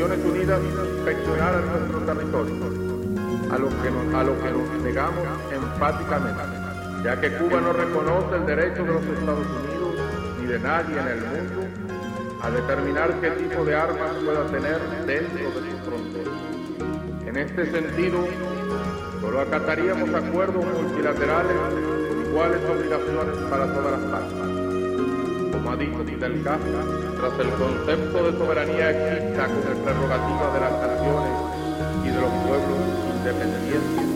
Naciones Unidas inspeccionaran territorio, a lo que a lo que nos negamos enfáticamente, ya que Cuba no reconoce el derecho de los Estados Unidos ni de nadie en el mundo a determinar qué tipo de armas pueda tener dentro de sus fronteras. En este sentido, solo acataríamos acuerdos multilaterales con iguales obligaciones para todas las partes. Como ha dicho Fidel Castro, tras el concepto de soberanía exista como prerrogativa de las naciones y de los pueblos independientes,